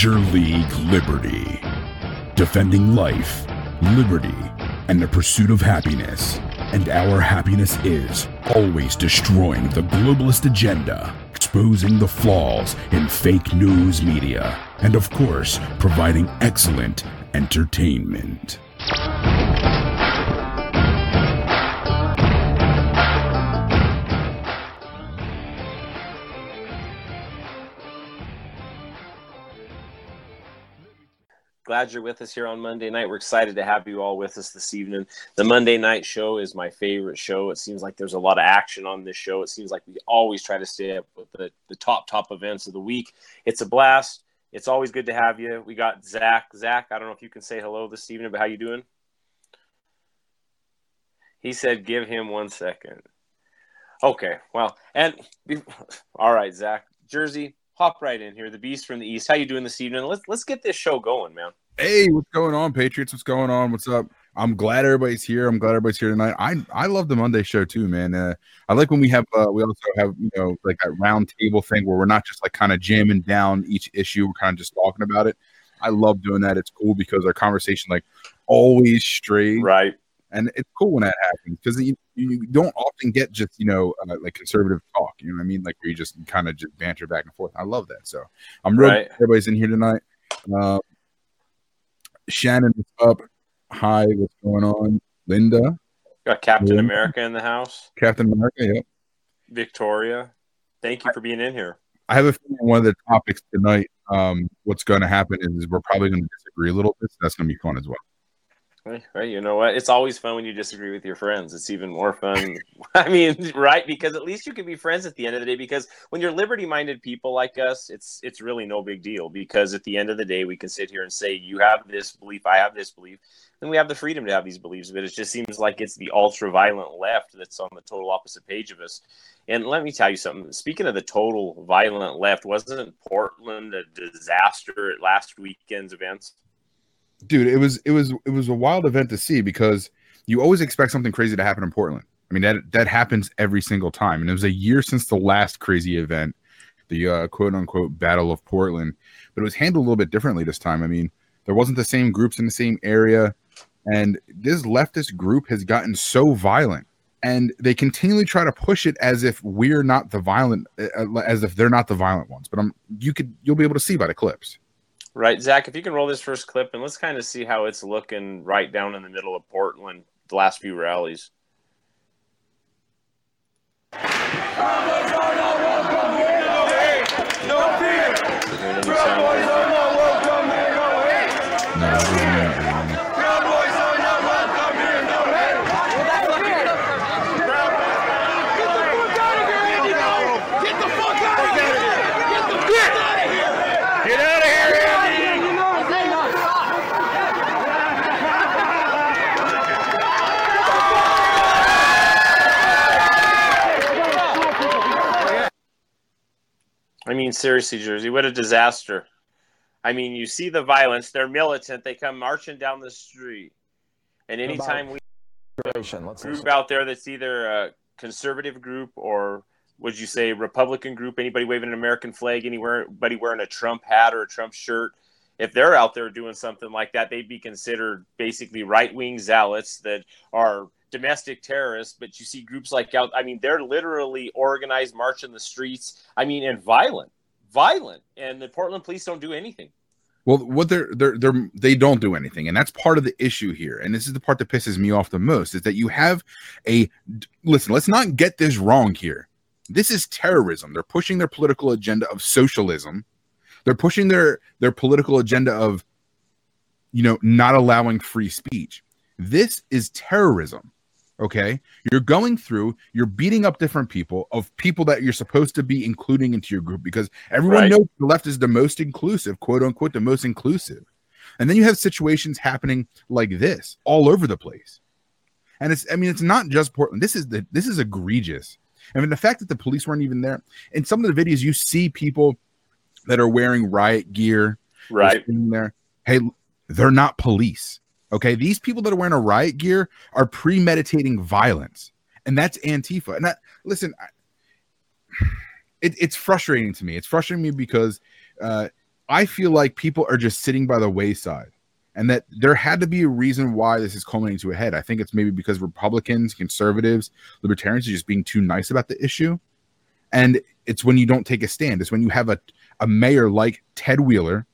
Major League Liberty. Defending life, liberty, and the pursuit of happiness. And our happiness is always destroying the globalist agenda, exposing the flaws in fake news media, and of course, providing excellent entertainment. Glad you're with us here on Monday night. We're excited to have you all with us this evening. The Monday night show is my favorite show. It seems like there's a lot of action on this show. It seems like we always try to stay up with the, the top, top events of the week. It's a blast. It's always good to have you. We got Zach. Zach, I don't know if you can say hello this evening, but how you doing? He said, give him one second. Okay, well, and all right, Zach. Jersey, hop right in here. The Beast from the East. How you doing this evening? Let's let's get this show going, man. Hey, what's going on, Patriots? What's going on? What's up? I'm glad everybody's here. I'm glad everybody's here tonight. I I love the Monday show too, man. Uh, I like when we have uh, we also have you know like that round table thing where we're not just like kind of jamming down each issue. We're kind of just talking about it. I love doing that. It's cool because our conversation like always strays right and it's cool when that happens because you, you don't often get just you know uh, like conservative talk you know what i mean like where you just kind of just banter back and forth i love that so i'm real right. everybody's in here tonight uh, shannon is up. Hi what's going on? Linda? Got captain linda. america in the house. Captain america yep. Victoria. Thank you for being in here. I have a feeling one of the topics tonight um, what's going to happen is we're probably going to disagree a little bit so that's going to be fun as well Right. You know what? It's always fun when you disagree with your friends. It's even more fun. I mean, right? Because at least you can be friends at the end of the day. Because when you're liberty-minded people like us, it's it's really no big deal. Because at the end of the day, we can sit here and say, "You have this belief, I have this belief," and we have the freedom to have these beliefs. But it just seems like it's the ultra-violent left that's on the total opposite page of us. And let me tell you something. Speaking of the total violent left, wasn't Portland a disaster at last weekend's events? Dude, it was it was it was a wild event to see because you always expect something crazy to happen in Portland. I mean that that happens every single time, and it was a year since the last crazy event, the uh, quote unquote Battle of Portland, but it was handled a little bit differently this time. I mean, there wasn't the same groups in the same area, and this leftist group has gotten so violent, and they continually try to push it as if we're not the violent, uh, as if they're not the violent ones. But I'm you could you'll be able to see by the clips. Right, Zach. If you can roll this first clip and let's kind of see how it's looking right down in the middle of Portland the last few rallies. I mean, seriously, Jersey, what a disaster. I mean, you see the violence. They're militant. They come marching down the street. And anytime we Let's group out there that's either a conservative group or would you say Republican group, anybody waving an American flag, anywhere, anybody wearing a Trump hat or a Trump shirt, if they're out there doing something like that, they'd be considered basically right wing zealots that are domestic terrorists, but you see groups like out. I mean, they're literally organized, march in the streets. I mean, and violent, violent, and the Portland police don't do anything. Well, what they're they're they're they don't do anything, and that's part of the issue here. And this is the part that pisses me off the most is that you have a listen. Let's not get this wrong here. This is terrorism. They're pushing their political agenda of socialism. They're pushing their their political agenda of, you know, not allowing free speech. This is terrorism. Okay. You're going through, you're beating up different people of people that you're supposed to be including into your group because everyone right. knows the left is the most inclusive, quote unquote, the most inclusive. And then you have situations happening like this all over the place. And it's, I mean, it's not just Portland. This is the, this is egregious. I mean, the fact that the police weren't even there in some of the videos, you see people that are wearing riot gear, right? There, hey, they're not police. Okay, these people that are wearing a riot gear are premeditating violence, and that's Antifa. And that listen, I, it, it's frustrating to me. It's frustrating me because uh, I feel like people are just sitting by the wayside and that there had to be a reason why this is culminating to a head. I think it's maybe because Republicans, conservatives, libertarians are just being too nice about the issue. And it's when you don't take a stand. It's when you have a, a mayor like Ted Wheeler,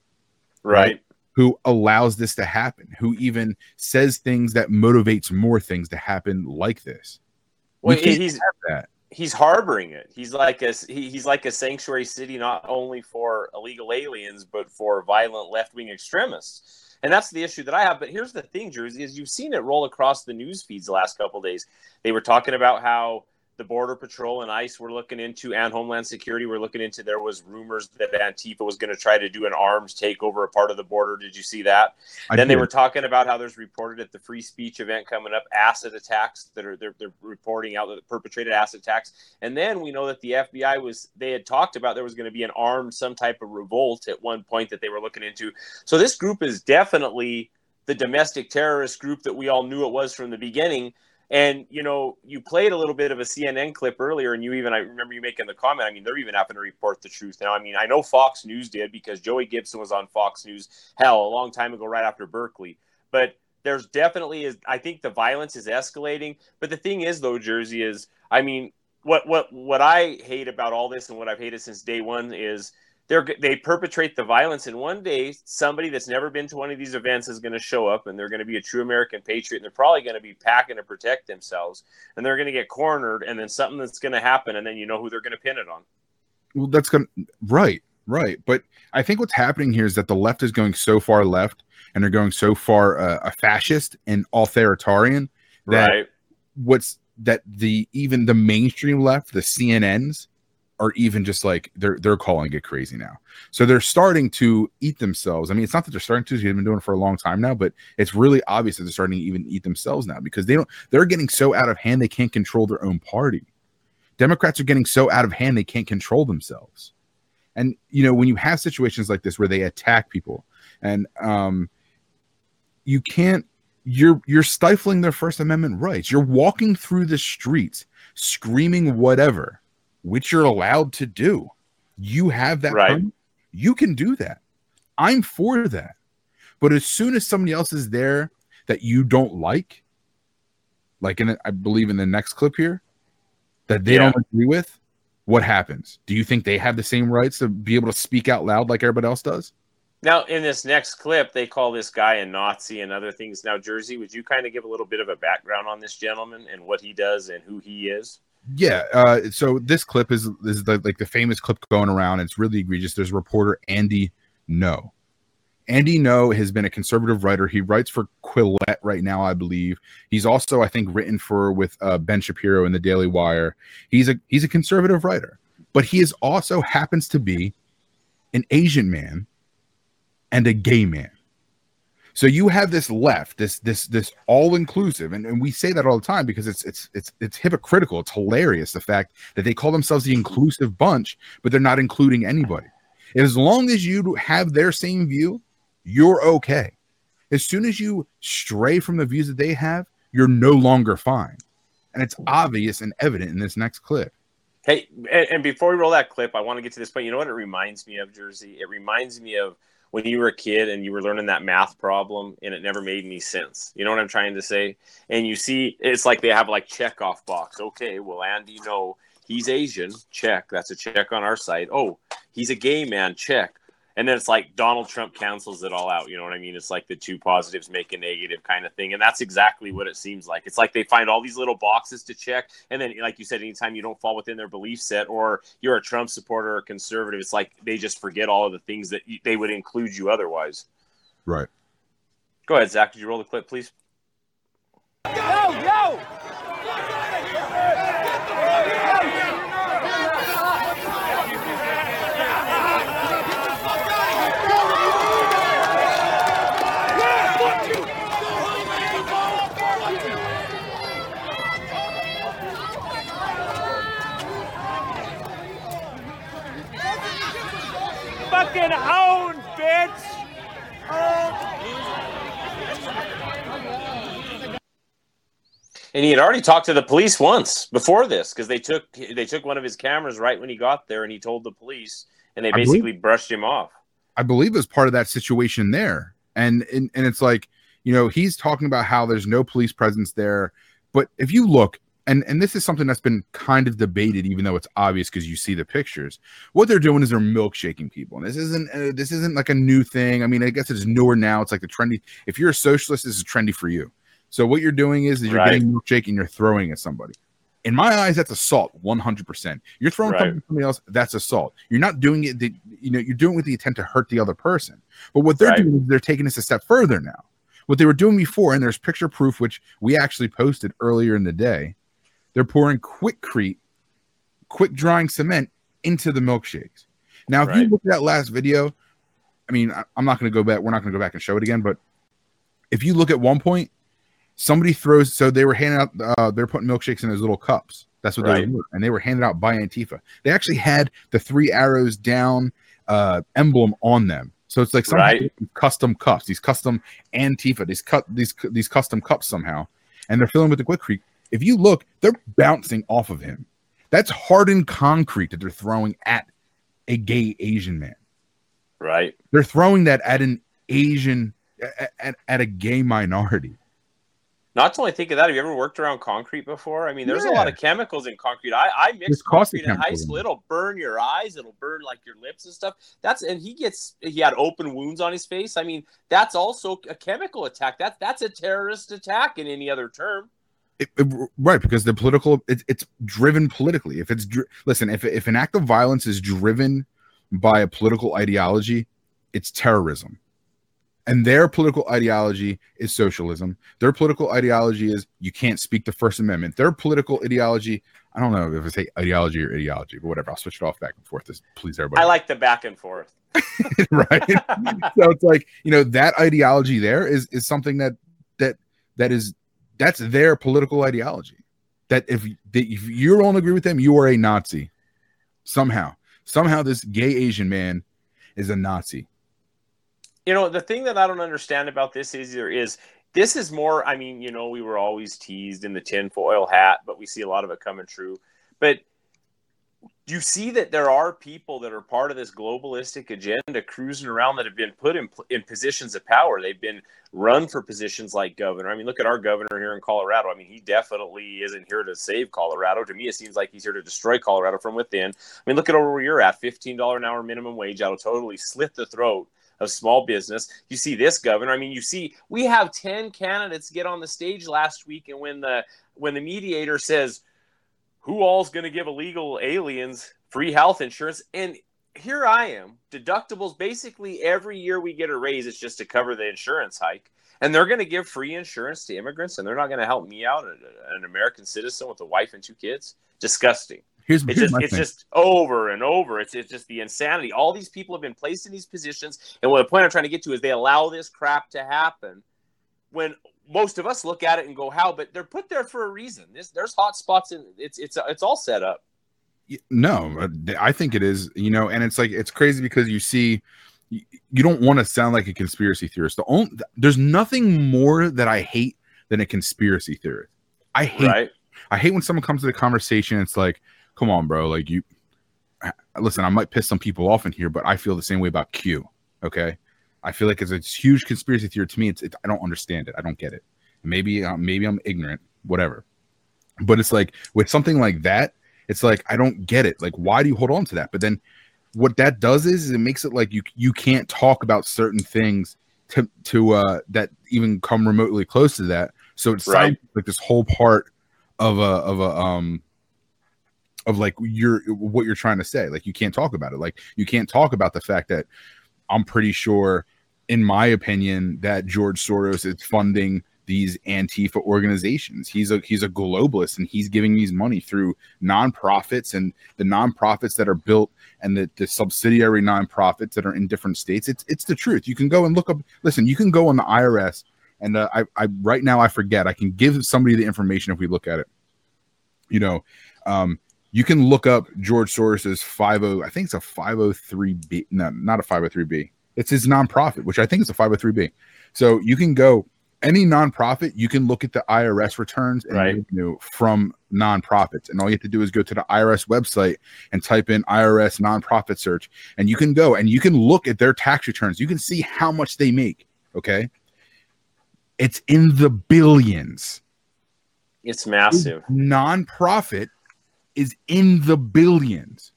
right, right who allows this to happen, who even says things that motivates more things to happen like this. Well, he's that. He's harboring it. He's like a he, he's like a sanctuary city, not only for illegal aliens, but for violent left wing extremists. And that's the issue that I have. But here's the thing, Jersey, is you've seen it roll across the news feeds the last couple days. They were talking about how the Border Patrol and ICE were looking into, and Homeland Security were looking into. There was rumors that Antifa was going to try to do an arms takeover a part of the border. Did you see that? I then did. they were talking about how there's reported at the free speech event coming up acid attacks that are they're, they're reporting out that perpetrated acid attacks. And then we know that the FBI was they had talked about there was going to be an armed some type of revolt at one point that they were looking into. So this group is definitely the domestic terrorist group that we all knew it was from the beginning and you know, you played a little bit of a CNN clip earlier, and you even I remember you making the comment. I mean, they're even having to report the truth now. I mean, I know Fox News did because Joey Gibson was on Fox News hell a long time ago, right after Berkeley. But there's definitely is. I think the violence is escalating. But the thing is, though, Jersey is. I mean, what what what I hate about all this, and what I've hated since day one, is they're they perpetrate the violence and one day somebody that's never been to one of these events is going to show up and they're going to be a true american patriot and they're probably going to be packing to protect themselves and they're going to get cornered and then something that's going to happen and then you know who they're going to pin it on well that's going to right right but i think what's happening here is that the left is going so far left and they're going so far uh, a fascist and authoritarian that right. what's that the even the mainstream left the cnn's are even just like they're they're calling it crazy now. So they're starting to eat themselves. I mean, it's not that they're starting to; they've been doing it for a long time now, but it's really obvious that they're starting to even eat themselves now because they don't. They're getting so out of hand they can't control their own party. Democrats are getting so out of hand they can't control themselves. And you know, when you have situations like this where they attack people, and um, you can't you're you're stifling their first amendment rights you're walking through the streets screaming whatever which you're allowed to do. You have that right. Permit. You can do that. I'm for that. But as soon as somebody else is there that you don't like, like in I believe in the next clip here, that they yeah. don't agree with, what happens? Do you think they have the same rights to be able to speak out loud like everybody else does? Now, in this next clip, they call this guy a Nazi and other things. Now, Jersey, would you kind of give a little bit of a background on this gentleman and what he does and who he is? Yeah. Uh, so this clip is is the, like the famous clip going around. It's really egregious. There's reporter Andy Ngo. Andy Ngo has been a conservative writer. He writes for Quillette right now, I believe. He's also, I think, written for with uh, Ben Shapiro in the Daily Wire. He's a he's a conservative writer, but he is also happens to be an Asian man and a gay man. So you have this left, this this this all inclusive, and, and we say that all the time because it's it's it's it's hypocritical. It's hilarious the fact that they call themselves the inclusive bunch, but they're not including anybody. As long as you have their same view, you're okay. As soon as you stray from the views that they have, you're no longer fine. And it's obvious and evident in this next clip. Hey, and, and before we roll that clip, I want to get to this point. You know what it reminds me of, Jersey? It reminds me of when you were a kid and you were learning that math problem and it never made any sense. You know what I'm trying to say? And you see, it's like they have like check off box. Okay, well, Andy, Ngo, he's Asian. Check. That's a check on our side. Oh, he's a gay man. Check and then it's like Donald Trump cancels it all out. You know what I mean? It's like the two positives make a negative kind of thing, and that's exactly what it seems like. It's like they find all these little boxes to check, and then, like you said, anytime you don't fall within their belief set, or you're a Trump supporter or conservative, it's like they just forget all of the things that they would include you otherwise. Right. Go ahead, Zach. Could you roll the clip, please? Yo, yo! Fucking own, bitch! And he had already talked to the police once before this because they took they took one of his cameras right when he got there, and he told the police, and they basically believe, brushed him off. I believe is part of that situation there. And, and and it's like, you know, he's talking about how there's no police presence there. But if you look, and and this is something that's been kind of debated, even though it's obvious because you see the pictures. What they're doing is they're milkshaking people, and this isn't uh, this isn't like a new thing. I mean, I guess it's newer now. It's like the trendy. If you're a socialist, this is trendy for you. So what you're doing is, is you're right. getting milkshake and you're throwing at somebody. In my eyes, that's assault, 100. percent You're throwing right. something at somebody else. That's assault. You're not doing it. The, you know, you're doing it with the intent to hurt the other person. But what they're right. doing is they're taking this a step further now. What they were doing before, and there's picture proof, which we actually posted earlier in the day they're pouring Quikrete, quick drying cement into the milkshakes. Now, if right. you look at that last video, I mean, I, am not going to go back. We're not going to go back and show it again. But if you look at one point, somebody throws. So they were handing out. Uh, they're putting milkshakes in those little cups. That's what right. they were, and they were handed out by Antifa. They actually had the three arrows down uh, emblem on them. So it's like some right. custom cups, these custom Antifa, these cut these these custom cups somehow, and they're filling with the Quikrete if you look, they're bouncing off of him. That's hardened concrete that they're throwing at a gay Asian man. Right. They're throwing that at an Asian, at, at, a gay minority. Not to only think of that, have you ever worked around concrete before? I mean, there's yeah. a lot of chemicals in concrete. I, I mixed concrete in high school. It'll burn your eyes. It'll burn like your lips and stuff. That's and he gets he had open wounds on his face. I mean, that's also a chemical attack. That's that's a terrorist attack in any other term. It, it, right because the political it, it's driven politically. If it's listen if, if an act of violence is driven by a political ideology it's terrorism. And their political ideology is socialism. Their political ideology is you can't speak the first amendment. Their political ideology i don't know if i say ideology or ideology but whatever i'll switch it off back and forth to please everybody. I like the back and forth. Right? So it's like you know that ideology there is is something that that that is that's their political ideology. That if, if you don't agree with them, you are a Nazi. Somehow, somehow, this gay Asian man is a Nazi. You know, the thing that I don't understand about this is there is this is more. I mean, you know, we were always teased in the tinfoil hat, but we see a lot of it coming true. But you see that there are people that are part of this globalistic agenda cruising around that have been put in, in positions of power. They've been run for positions like governor. I mean, look at our governor here in Colorado. I mean, he definitely isn't here to save Colorado. To me, it seems like he's here to destroy Colorado from within. I mean, look at where you're at $15 an hour minimum wage. That'll totally slit the throat of small business. You see this governor. I mean, you see we have 10 candidates get on the stage last week and when the when the mediator says who all's going to give illegal aliens free health insurance? And here I am, deductibles basically every year we get a raise, it's just to cover the insurance hike. And they're going to give free insurance to immigrants, and they're not going to help me out, an American citizen with a wife and two kids. Disgusting. Here's, it's here's just it's just over and over. It's it's just the insanity. All these people have been placed in these positions, and what the point I'm trying to get to is they allow this crap to happen when most of us look at it and go, "How?" But they're put there for a reason. There's there's hot spots and it's it's it's all set up. No, I think it is. You know, and it's like it's crazy because you see, you don't want to sound like a conspiracy theorist. The only there's nothing more that I hate than a conspiracy theorist. I hate right. I hate when someone comes to the conversation. It's like, come on, bro. Like you, listen. I might piss some people off in here, but I feel the same way about Q. Okay, I feel like it's a huge conspiracy theory to me. It's, I don't understand it. I don't get it. Maybe uh, maybe I'm ignorant, whatever. But it's like with something like that, it's like I don't get it. Like why do you hold on to that? But then what that does is, is it makes it like you you can't talk about certain things to to uh that even come remotely close to that. So it's right. like this whole part of a of a um of like you're what you're trying to say. Like you can't talk about it. Like you can't talk about the fact that I'm pretty sure in my opinion, that George Soros is funding these Antifa organizations. He's a he's a globalist and he's giving these money through nonprofits and the nonprofits that are built and the, the subsidiary nonprofits that are in different states. It's it's the truth. You can go and look up. Listen, you can go on the IRS and uh, I I right now I forget. I can give somebody the information if we look at it. You know, um, you can look up George Soros's 50 I think it's a 503B no not a 503B it's his nonprofit, which I think is a 503b. So you can go any nonprofit, you can look at the IRS returns and Right. revenue from nonprofits, and all you have to do is go to the IRS website and type in IRS nonprofit search, and you can go and you can look at their tax returns. You can see how much they make. Okay, it's in the billions. It's massive. Nonprofit is in the billions.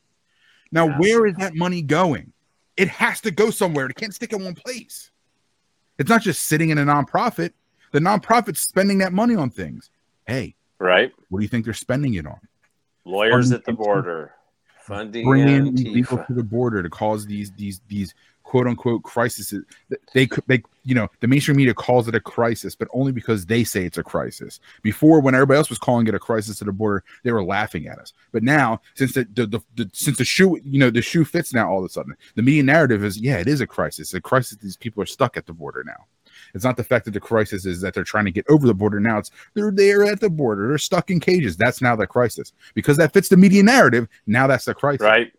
Now, Massive. where is that money going? It has to go somewhere. It can't stick in one place. It's not just sitting in a nonprofit. The nonprofit's spending that money on things. Hey, Right? what do you think they're spending it on? Lawyers Funding at the border. Funding Bringing Antifa. to the border to cause these these these quote unquote crisis. They they you know the mainstream media calls it a crisis, but only because they say it's a crisis. Before, when everybody else was calling it a crisis at the border, they were laughing at us. But now, since the, the, the, the since the shoe you know the shoe fits now, all of a sudden the media narrative is yeah, it is a crisis. A crisis. These people are stuck at the border now. It's not the fact that the crisis is that they're trying to get over the border. Now it's they're there at the border. They're stuck in cages. That's now the crisis because that fits the media narrative. Now that's the crisis Right?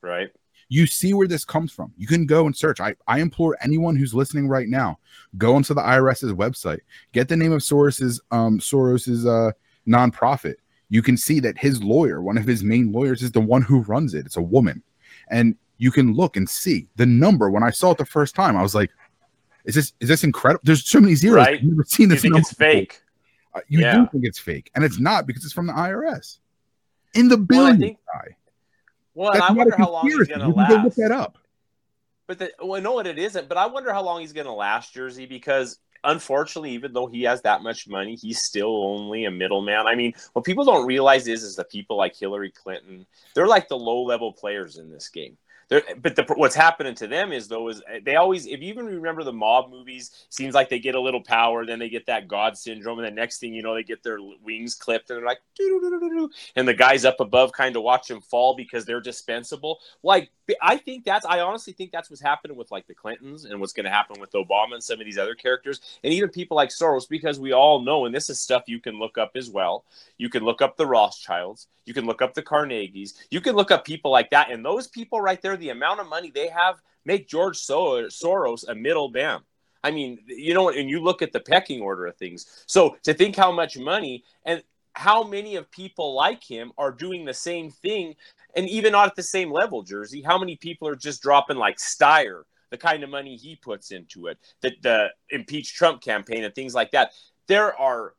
Right. You see where this comes from. You can go and search. I, I implore anyone who's listening right now, go onto the IRS's website, get the name of Soros's um Soros's uh nonprofit. You can see that his lawyer, one of his main lawyers, is the one who runs it. It's a woman. And you can look and see the number. When I saw it the first time, I was like, is this is this incredible? There's so many zeros. Right. I've never seen You this. think number it's fake? Uh, You Yeah. do think it's fake, and it's not because it's from the IRS. In the Well, I billions, think- guy. Well, That's I wonder how long he's going to can go look last. that up. But the, well, no, it isn't. But I wonder how long he's going to last, Jersey, because unfortunately, even though he has that much money, he's still only a middleman. I mean, what people don't realize is, is the people like Hillary Clinton, they're like the low level players in this game. They're, but the, what's happening to them is though is eh, they always if you even remember the mob movies seems like they get a little power then they get that god syndrome and the next thing you know they get their wings clipped and they're like and the guys up above kind of watch them fall because they're dispensable. Like i think that's i honestly think that's what's happening with like the clintons and what's going to happen with obama and some of these other characters and even people like soros because we all know and this is stuff you can look up as well you can look up the rothschilds you can look up the carnegies you can look up people like that and those people right there the amount of money they have make george Sor- soros a middle middleman I mean, you know, and you look at the pecking order of things. So to think how much money and how many of people like him are doing the same thing, and even not at the same level, Jersey. How many people are just dropping like Steyer, the kind of money he puts into it, the, the impeach Trump campaign and things like that. There are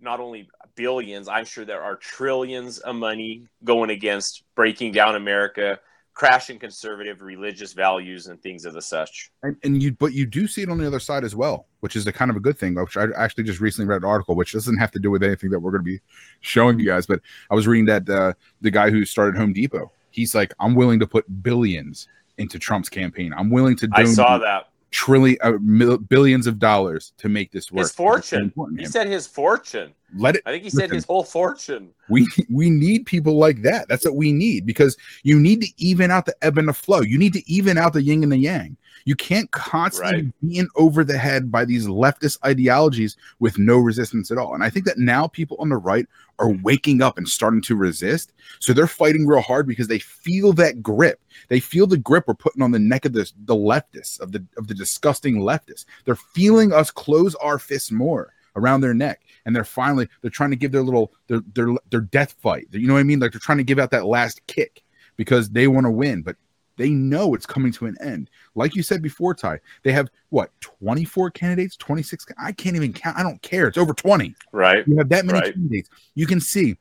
not only billions, I'm sure there are trillions of money going against breaking down America, crashing conservative religious values and things of the such. and, and you but you do see it on the other side as well which is a kind of a good thing which i actually just recently read an article which doesn't have to do with anything that we're going to be showing you guys but i was reading that uh, the guy who started home depot he's like i'm willing to put billions into trump's campaign i'm willing to I saw that. trillion uh, mil- billions of dollars to make this work His fortune. He said his fortune. Let it I think he said his whole fortune. we we need people like that. That's what we need because you need to even out the ebb and the flow. You need to even out the yin and the yang. You can't constantly Right. be in over the head by these leftist ideologies with no resistance at all. And i think that now people on the right are waking up and starting to resist. So they're fighting real hard because they feel that grip. They feel the grip we're putting on the neck of the, the leftists of the of the disgusting leftists. They're feeling us close our fists more around their neck and they're finally they're trying to give their little their their their death fight. You know what i mean? Like they're trying to give out that last kick because they want to win but they know it's coming to an end. Like you said before ty they have what 24 candidates? 26 i can't even count i don't care. It's over 20 Right. you have that many Right. candidates. You can see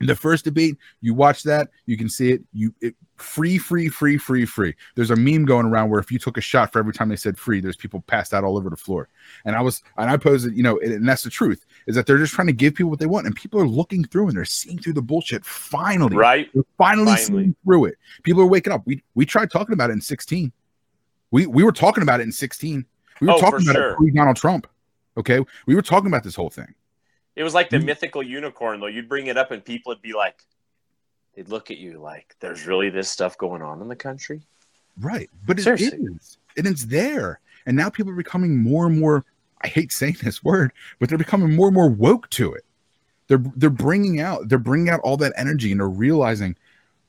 in the first debate you watch that you can see it you it, free free free free free there's a meme going around where if you took a shot for every time they said free there's people passed out all over the floor and i was and i posed it you know and, and that's the truth is that they're just trying to give people what they want and people are looking through and they're seeing through the bullshit finally Right. finally, Finally. seeing through it. People are waking up. We we tried talking about it in 16. We we were talking about it in 16. We were Oh, talking about sure. it pre Donald Trump. Okay. We were talking about this whole thing. It was like the Mm. mythical unicorn, though. You'd bring it up, and people would be like, they'd look at you like, "There's really this stuff going on in the country." Right. But it Seriously. is. And it's there. And now people are becoming more and more I hate saying this word, but they're becoming more and more woke to it. They're they're bringing out they're bringing out all that energy and they're realizing,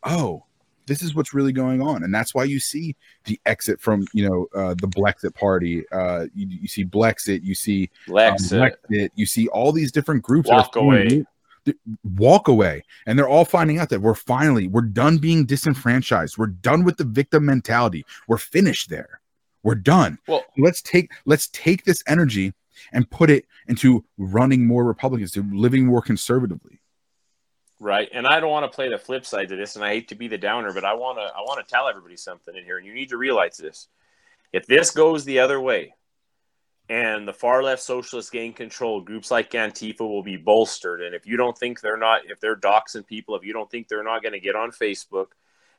"Oh, this is what's really going on, and that's why you see the exit from you know uh, the Blexit Party. Uh, you, you see Blexit, you see. Um, Lexit, you see all these different groups. Walk away. Walk away, and they're all finding out that we're finally we're done being disenfranchised. We're done with the victim mentality. We're finished there. We're done. Well, let's take let's take this energy and put it into running more Republicans, to living more conservatively. Right. And I don't want to play the flip side to this, and I hate to be the downer, but I want to I want to tell everybody something in here, and you need to realize this. If this goes the other way, and the far left socialists gain control, groups like Antifa will be bolstered. And if you don't think they're not, if they're doxing people, if you don't think they're not going to get on Facebook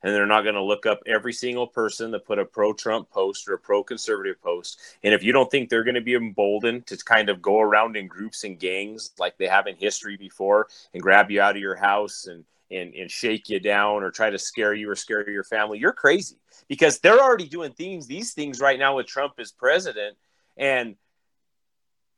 and they're not going to look up every single person that put a pro Trump post or a pro conservative post. And if you don't think they're going to be emboldened to kind of go around in groups and gangs like they have in history before and grab you out of your house and, and, and shake you down or try to scare you or scare your family, you're crazy because they're already doing things, these things right now with Trump as president. And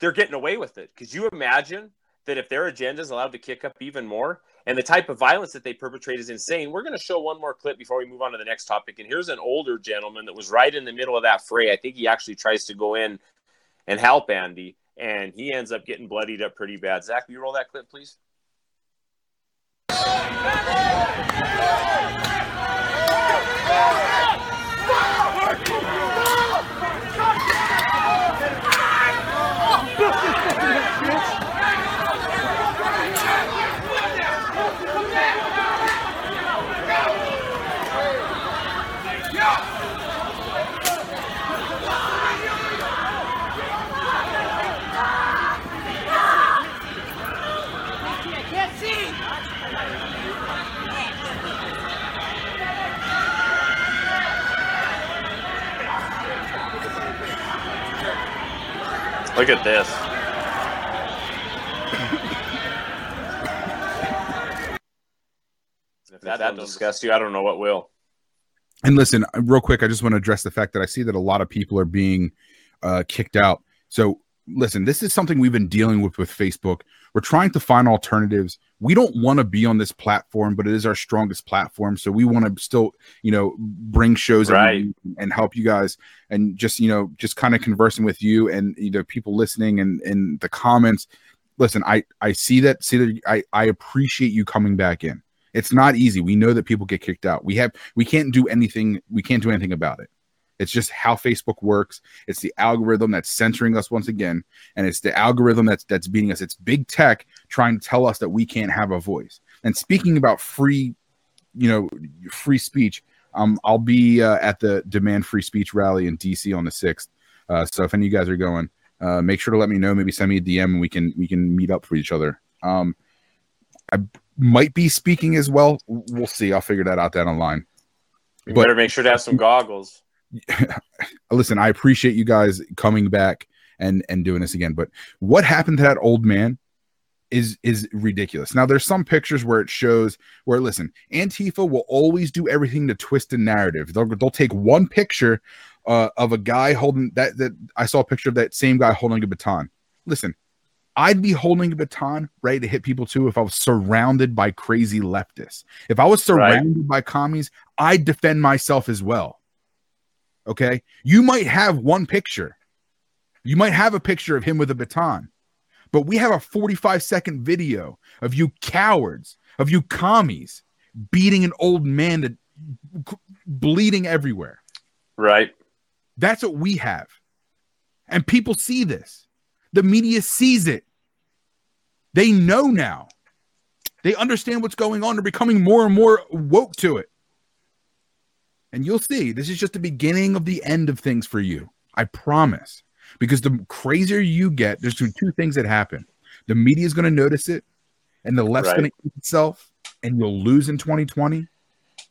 they're getting away with it. Could you imagine that if their agenda is allowed to kick up even more, and the type of violence that they perpetrate is insane. We're going to show one more clip before we move on to the next topic. And here's an older gentleman that was right in the middle of that fray. I think he actually tries to go in and help Andy, and he ends up getting bloodied up pretty bad. Zach, will you roll that clip, please? Look at this. if that, that don't disgust you, I don't know what will. And listen, real quick, I just want to address the fact that I see that a lot of people are being uh, kicked out. So listen, this is something we've been dealing with with Facebook. We're trying to find alternatives. We don't want to be on this platform, but it is our strongest platform. So we want to still, you know, bring shows right. and help you guys and just, you know, just kind of conversing with you and you know people listening and in the comments. Listen, I I see that see that I I appreciate you coming back in. It's not easy. We know that people get kicked out. We have we can't do anything. We can't do anything about it. It's just how Facebook works. It's the algorithm that's censoring us once again, and it's the algorithm that's that's beating us. It's big tech trying to tell us that we can't have a voice. And speaking about free, you know, free speech, um, I'll be uh, at the Demand Free Speech rally in DC on the sixth. Uh, so if any of you guys are going, uh, make sure to let me know. Maybe send me a DM and we can we can meet up for each other. Um, I might be speaking as well. We'll see. I'll figure that out down online. You but, better make sure to have some goggles. listen, I appreciate you guys coming back and and doing this again. But what happened to that old man is is ridiculous. Now there's some pictures where it shows where listen, Antifa will always do everything to twist a narrative. They'll they'll take one picture uh, of a guy holding that that I saw a picture of that same guy holding a baton. Listen, I'd be holding a baton ready to hit people too if I was surrounded by crazy leftists. If I was surrounded right. by commies, I'd defend myself as well. Okay. You might have one picture. You might have a picture of him with a baton, but we have a 45 second video of you cowards, of you commies beating an old man to bleeding everywhere. Right. That's what we have. And people see this. The media sees it. They know now. They understand what's going on. They're becoming more and more woke to it. And you'll see, this is just the beginning of the end of things for you. I promise. Because the crazier you get, there's two things that happen. The media is going to notice it, and the left's right. going to eat itself, and you'll lose in 2020.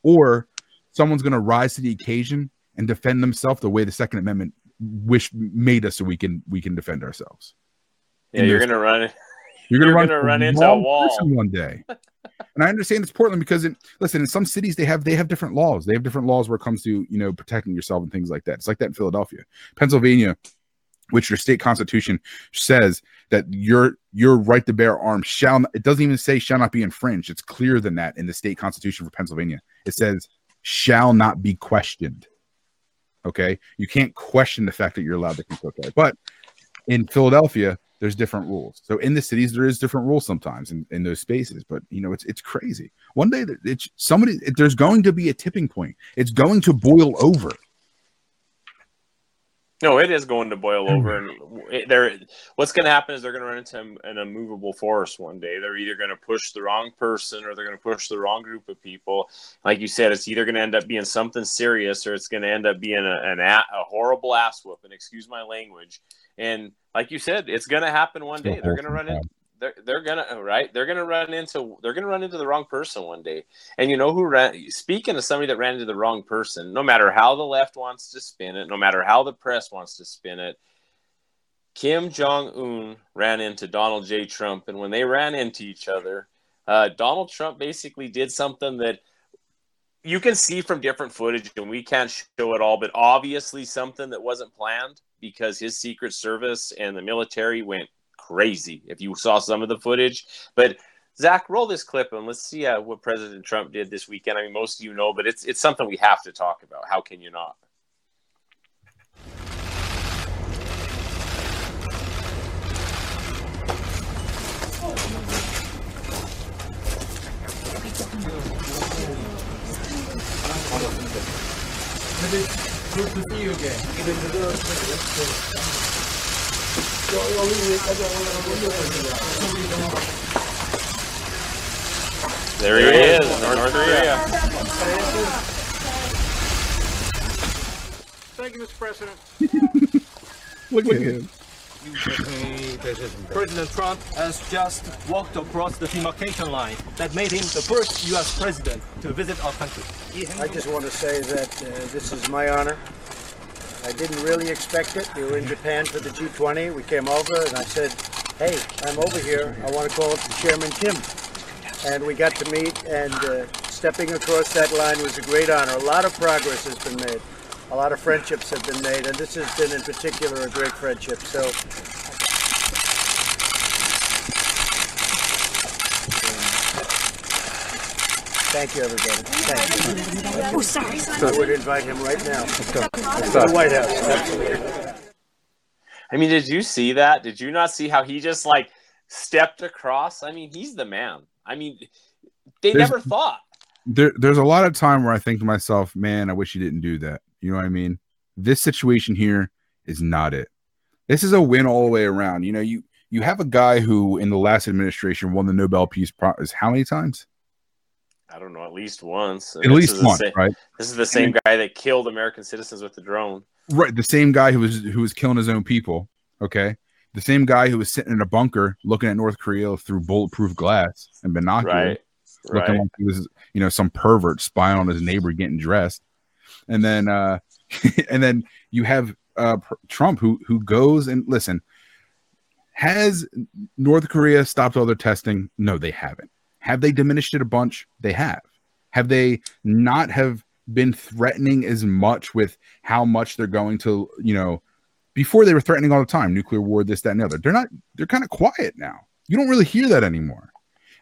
Or someone's going to rise to the occasion and defend themselves the way the Second Amendment wish made us so we can we can defend ourselves. Yeah, you're going to run. You're going to run, run into a wall one day. and I understand it's Portland because it, listen, in some cities they have they have different laws. They have different laws where it comes to you know protecting yourself and things like that. It's like that in Philadelphia, Pennsylvania, which your state constitution says that your your right to bear arms shall. Not, it doesn't even say shall not be infringed. It's clearer than that in the state constitution for Pennsylvania. It says shall not be questioned. Okay, you can't question the fact that you're allowed to cook there. But in Philadelphia, there's different rules. So in the cities, there is different rules sometimes in, in those spaces. But you know, it's it's crazy. One day, it's somebody. There's going to be a tipping point. It's going to boil over. No, it is going to boil over, hmm. and it, they're what's going to happen is they're going to run into an immovable force one day. They're either going to push the wrong person or they're going to push the wrong group of people. Like you said, it's either going to end up being something serious or it's going to end up being a, an a, a horrible ass whooping. Excuse my language. And like you said, it's going to happen one day. They're going to run in they're they're gonna right? They're gonna run into they're gonna run into the wrong person one day. And you know who ran speaking of somebody that ran into the wrong person no matter how the left wants to spin it no matter how the press wants to spin it kim jong-un ran into donald j. Trump. And when they ran into each other uh, donald trump basically did something that you can see from different footage and we can't show it all but obviously something that wasn't planned because his secret service and the military went crazy if you saw some of the footage. But Zach, roll this clip and let's see uh, what President Trump did this weekend. I mean, most of you know, but it's it's something we have to talk about. How can you not? Good to see you again. There he is, North Korea. Thank you, Mr. President. Look at him. President Trump has just walked across the demarcation line that made him the first U.S. president to visit our country. I just want to say that uh, this is my honor I didn't really expect it. We were in Japan for the G20. We came over and I said, hey, I'm over here. I want to call up Chairman Kim. And we got to meet and uh, stepping across that line was a great honor. A lot of progress has been made. A lot of friendships have been made, and this has been in particular a great friendship. So Thank you, everybody. Thank you. Oh, sorry. I would invite him right now. Let's go. To the White House. I mean, did you see that? Did you not see how he just like stepped across? I mean, he's the man. I mean, they there's, never thought. There, there's a lot of time where I think to myself, man, I wish he didn't do that. You know what I mean? This situation here is not it. This is a win all the way around. You know, you you have a guy who in the last administration won the Nobel Peace Prize how many times? I don't know, at least once. And at least once, same, right? This is the same guy that killed American citizens with the drone. Right, the same guy who was who was killing his own people. Okay, the same guy who was sitting in a bunker looking at North Korea through bulletproof glass and binoculars, right. looking right. like he was, you know, some pervert spying on his neighbor getting dressed. And then, uh, and then you have uh, Trump who who goes and listen. Has North Korea stopped all their testing? No, they haven't. Have they diminished it a bunch? They have. Have they not have been threatening as much with how much they're going to, you know, before they were threatening all the time, nuclear war, this, that, and the other. They're not, they're kind of quiet now. You don't really hear that anymore.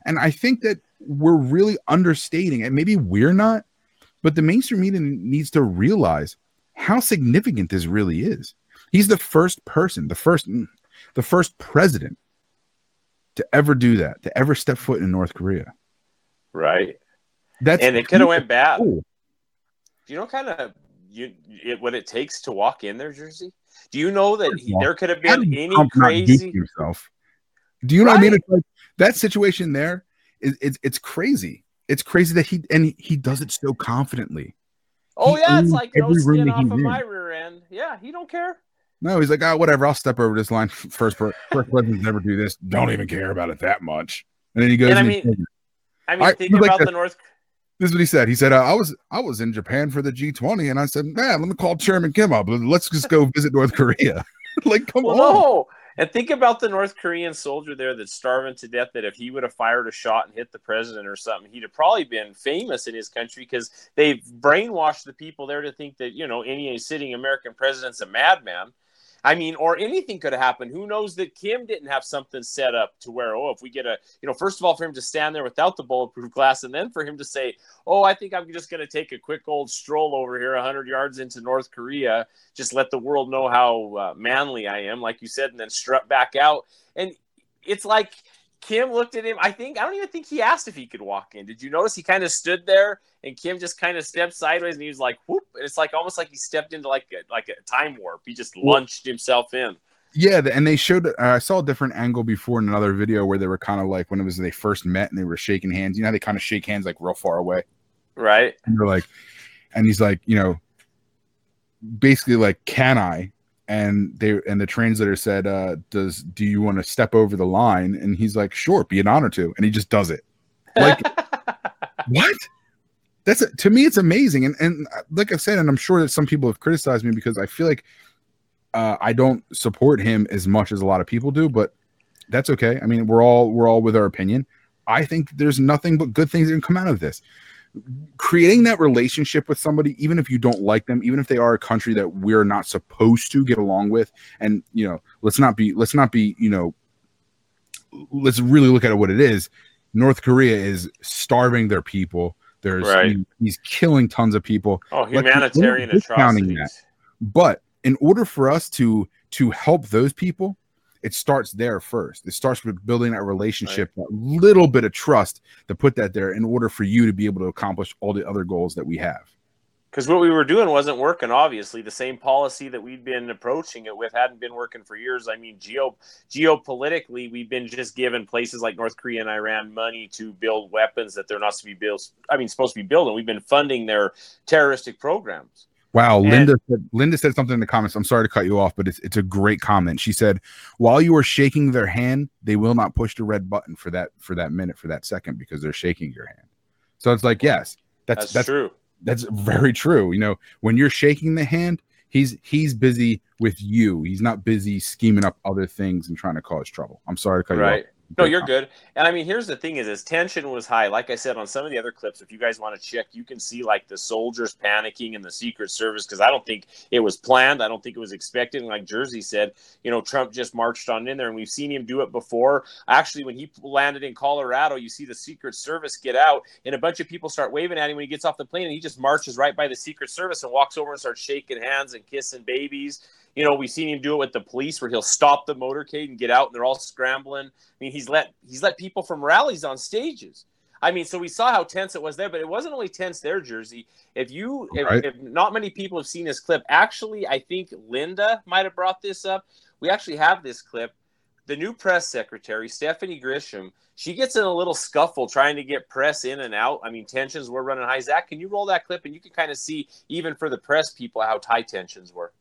And I think that we're really understating, and maybe we're not, but the mainstream media needs to realize how significant this really is. He's the first person, the first, mm, the first president to ever do that, to ever step foot in North Korea. Right. That's and it could have went bad. Cool. Do you know kind of you it, what it takes to walk in there, Jersey? Do you know that he, there could have been any Trump crazy himself? Do you know right. what I mean? It's like that situation there is it's, it's crazy. It's crazy that he and he does it so confidently. Oh he yeah, it's like no skin off of my rear end. Yeah, he don't care. No, he's like, oh, whatever. I'll step over this line. First, first presidents never do this. Don't even care about it that much. And then he goes. And I mean, I mean, think about like the North. This is what he said. He said, uh, "I was I was in Japan for the G20, and I said, man, let me call Chairman Kim up. Let's just go visit North Korea. like, come well, on." No. And think about the North Korean soldier there that's starving to death. That if he would have fired a shot and hit the president or something, he'd have probably been famous in his country because they've brainwashed the people there to think that you know any sitting American president's a madman. I mean, or anything could have happened. Who knows that Kim didn't have something set up to where, oh, if we get a, you know, first of all, for him to stand there without the bulletproof glass, and then for him to say, oh, I think I'm just going to take a quick old stroll over here 100 yards into North Korea, just let the world know how uh, manly I am, like you said, and then strut back out. And it's like, Kim looked at him. I think I don't even think he asked if he could walk in. Did you notice he kind of stood there and Kim just kind of stepped sideways and he was like, "Whoop!" And it's like almost like he stepped into like a, like a time warp. He just launched himself in. Yeah, and they showed. Uh, I saw a different angle before in another video where they were kind of like when it was they first met and they were shaking hands. You know, they kind of shake hands like real far away, right? And they're like, and he's like, you know, basically like, "Can I?" And they and the translator said uh does do you want to step over the line? And he's like sure be an honor to and he just does it. Like what? That's a, to me it's amazing and and like i said and i'm sure that some people have criticized me because i feel like uh, i don't support him as much as a lot of people do but that's okay. I mean we're all we're all with our opinion. I think there's nothing but good things that can come out of this creating that relationship with somebody even if you don't like them even if they are a country that we're not supposed to get along with and you know let's not be let's not be you know let's really look at it what it is north korea is starving their people there's right. he, he's killing tons of people oh humanitarian atrocities that. but in order for us to to help those people it starts there first. It starts with building that relationship, right. a little bit of trust to put that there in order for you to be able to accomplish all the other goals that we have. Because what we were doing wasn't working. Obviously, the same policy that we'd been approaching it with hadn't been working for years. I mean, geo geopolitically, we've been just giving places like North Korea and Iran money to build weapons that they're not supposed to be built. I mean, supposed to be building. We've been funding their terroristic programs. Wow, and, Linda said, Linda said something in the comments. I'm sorry to cut you off, but it's it's a great comment. She said, "While you are shaking their hand, they will not push the red button for that for that minute for that second because they're shaking your hand." So it's like, yes, that's that's, that's true. That's very true. You know, when you're shaking the hand, he's he's busy with you. He's not busy scheming up other things and trying to cause trouble. I'm sorry to cut right. you off. No, you're good. And I mean, here's the thing: is his tension was high. Like I said on some of the other clips, if you guys want to check, you can see like the soldiers panicking in the Secret Service because I don't think it was planned. I don't think it was expected. And like Jersey said, you know, Trump just marched on in there, and we've seen him do it before. Actually, when he landed in Colorado, you see the Secret Service get out, and a bunch of people start waving at him when he gets off the plane, and he just marches right by the Secret Service and walks over and starts shaking hands and kissing babies you know, we've seen him do it with the police where he'll stop the motorcade and get out and they're all scrambling. I mean, he's let he's let people from rallies on stages. I mean, so we saw how tense it was there, but it wasn't only tense there, Jersey. If you, if, right. if not many people have seen this clip, actually, I think Linda might have brought this up. We actually have this clip. The new press secretary, Stephanie Grisham, she gets in a little scuffle trying to get press in and out. I mean, tensions were running high. Zach, can you roll that clip and you can kind of see, even for the press people, how high tensions were?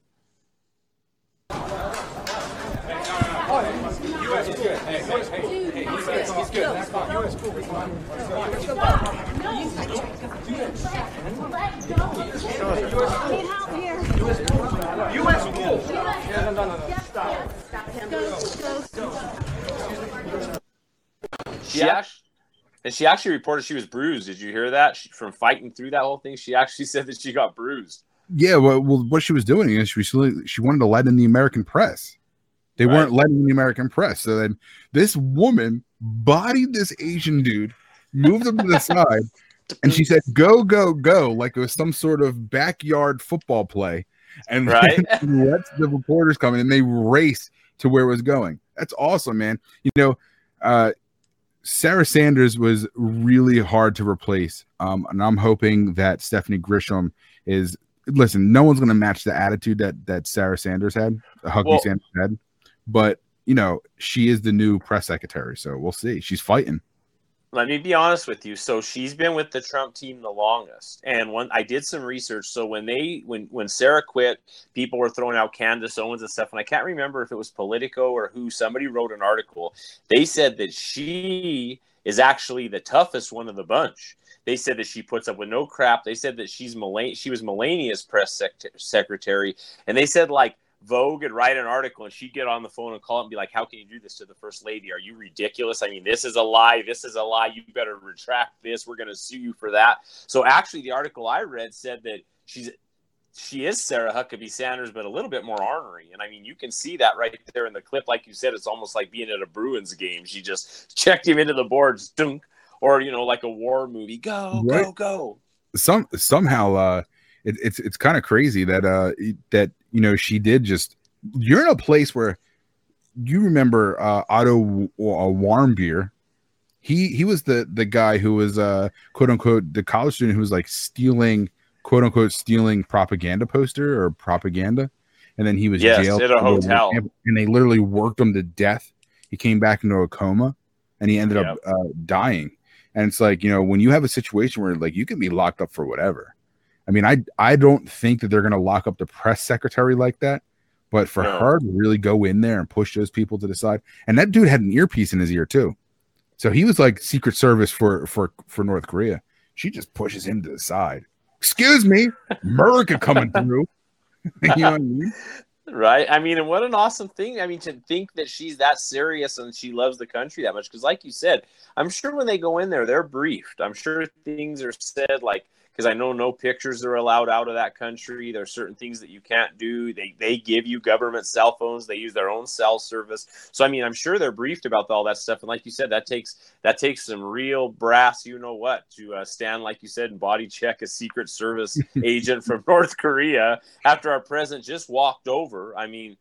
She actually, and she actually reported she was bruised. Did you hear that? She, from fighting through that whole thing, she actually said that she got bruised. Yeah, well, well, what she was doing is she she wanted to let in the American press. They right. weren't letting the American press. So then this woman bodied this Asian dude, moved him to the side, and she said, "Go, go, go!" Like it was some sort of backyard football play, and right. let the reporters come in, and they race to where it was going. That's awesome, man. You know, uh, Sarah Sanders was really hard to replace, um, and I'm hoping that Stephanie Grisham is listen, no one's going to match the attitude that that Sarah Sanders had, Huggy well, Sanders had. But you know, she is the new press secretary, so we'll see. She's fighting. Let me be honest with you. So she's been with the Trump team the longest, and when I did some research, so when they when when Sarah quit, people were throwing out Candace Owens and stuff, and I can't remember if it was Politico or who. Somebody wrote an article. They said that she is actually the toughest one of the bunch they said that she puts up with no crap. They said that she's she was Melania's press sec- secretary, and they said like Vogue would write an article and she'd get on the phone and call and be like, "How can you do this to the first lady? Are you ridiculous? I mean, this is a lie. This is a lie. You better retract this. We're going to sue you for that." So actually, the article I read said that she's she is Sarah Huckabee Sanders, but a little bit more ornery. And I mean, you can see that right there in the clip. Like you said, it's almost like being at a Bruins game. She just checked him into the boards, dunk, or you know, like a war movie. Go, right. go, go. Some somehow, uh, it, it's it's kind of crazy that uh that you know she did just. You're in a place where you remember uh, Otto uh, Warmbier. He he was the the guy who was uh quote unquote the college student who was like stealing quote unquote stealing propaganda poster or propaganda, and then he was yes, jailed at a hotel, and they literally worked him to death. He came back into a coma, and he ended yep. up uh, dying. And it's like you know when you have a situation where like you can be locked up for whatever. I mean, I I don't think that they're going to lock up the press secretary like that. But for no. her to really go in there and push those people to the side, and that dude had an earpiece in his ear too, so he was like Secret Service for for for North Korea. She just pushes him to the side excuse me, America coming through. you know what I mean? Right. I mean, and what an awesome thing. I mean, to think that she's that serious and she loves the country that much. Because, like you said, I'm sure when they go in there, they're briefed. I'm sure things are said like, because I know no pictures are allowed out of that country. There are certain things that you can't do. They they give you government cell phones. They use their own cell service. So I mean, I'm sure they're briefed about all that stuff. And like you said, that takes that takes some real brass, you know what, to uh, stand like you said and body check a Secret Service agent from North Korea after our president just walked over. I mean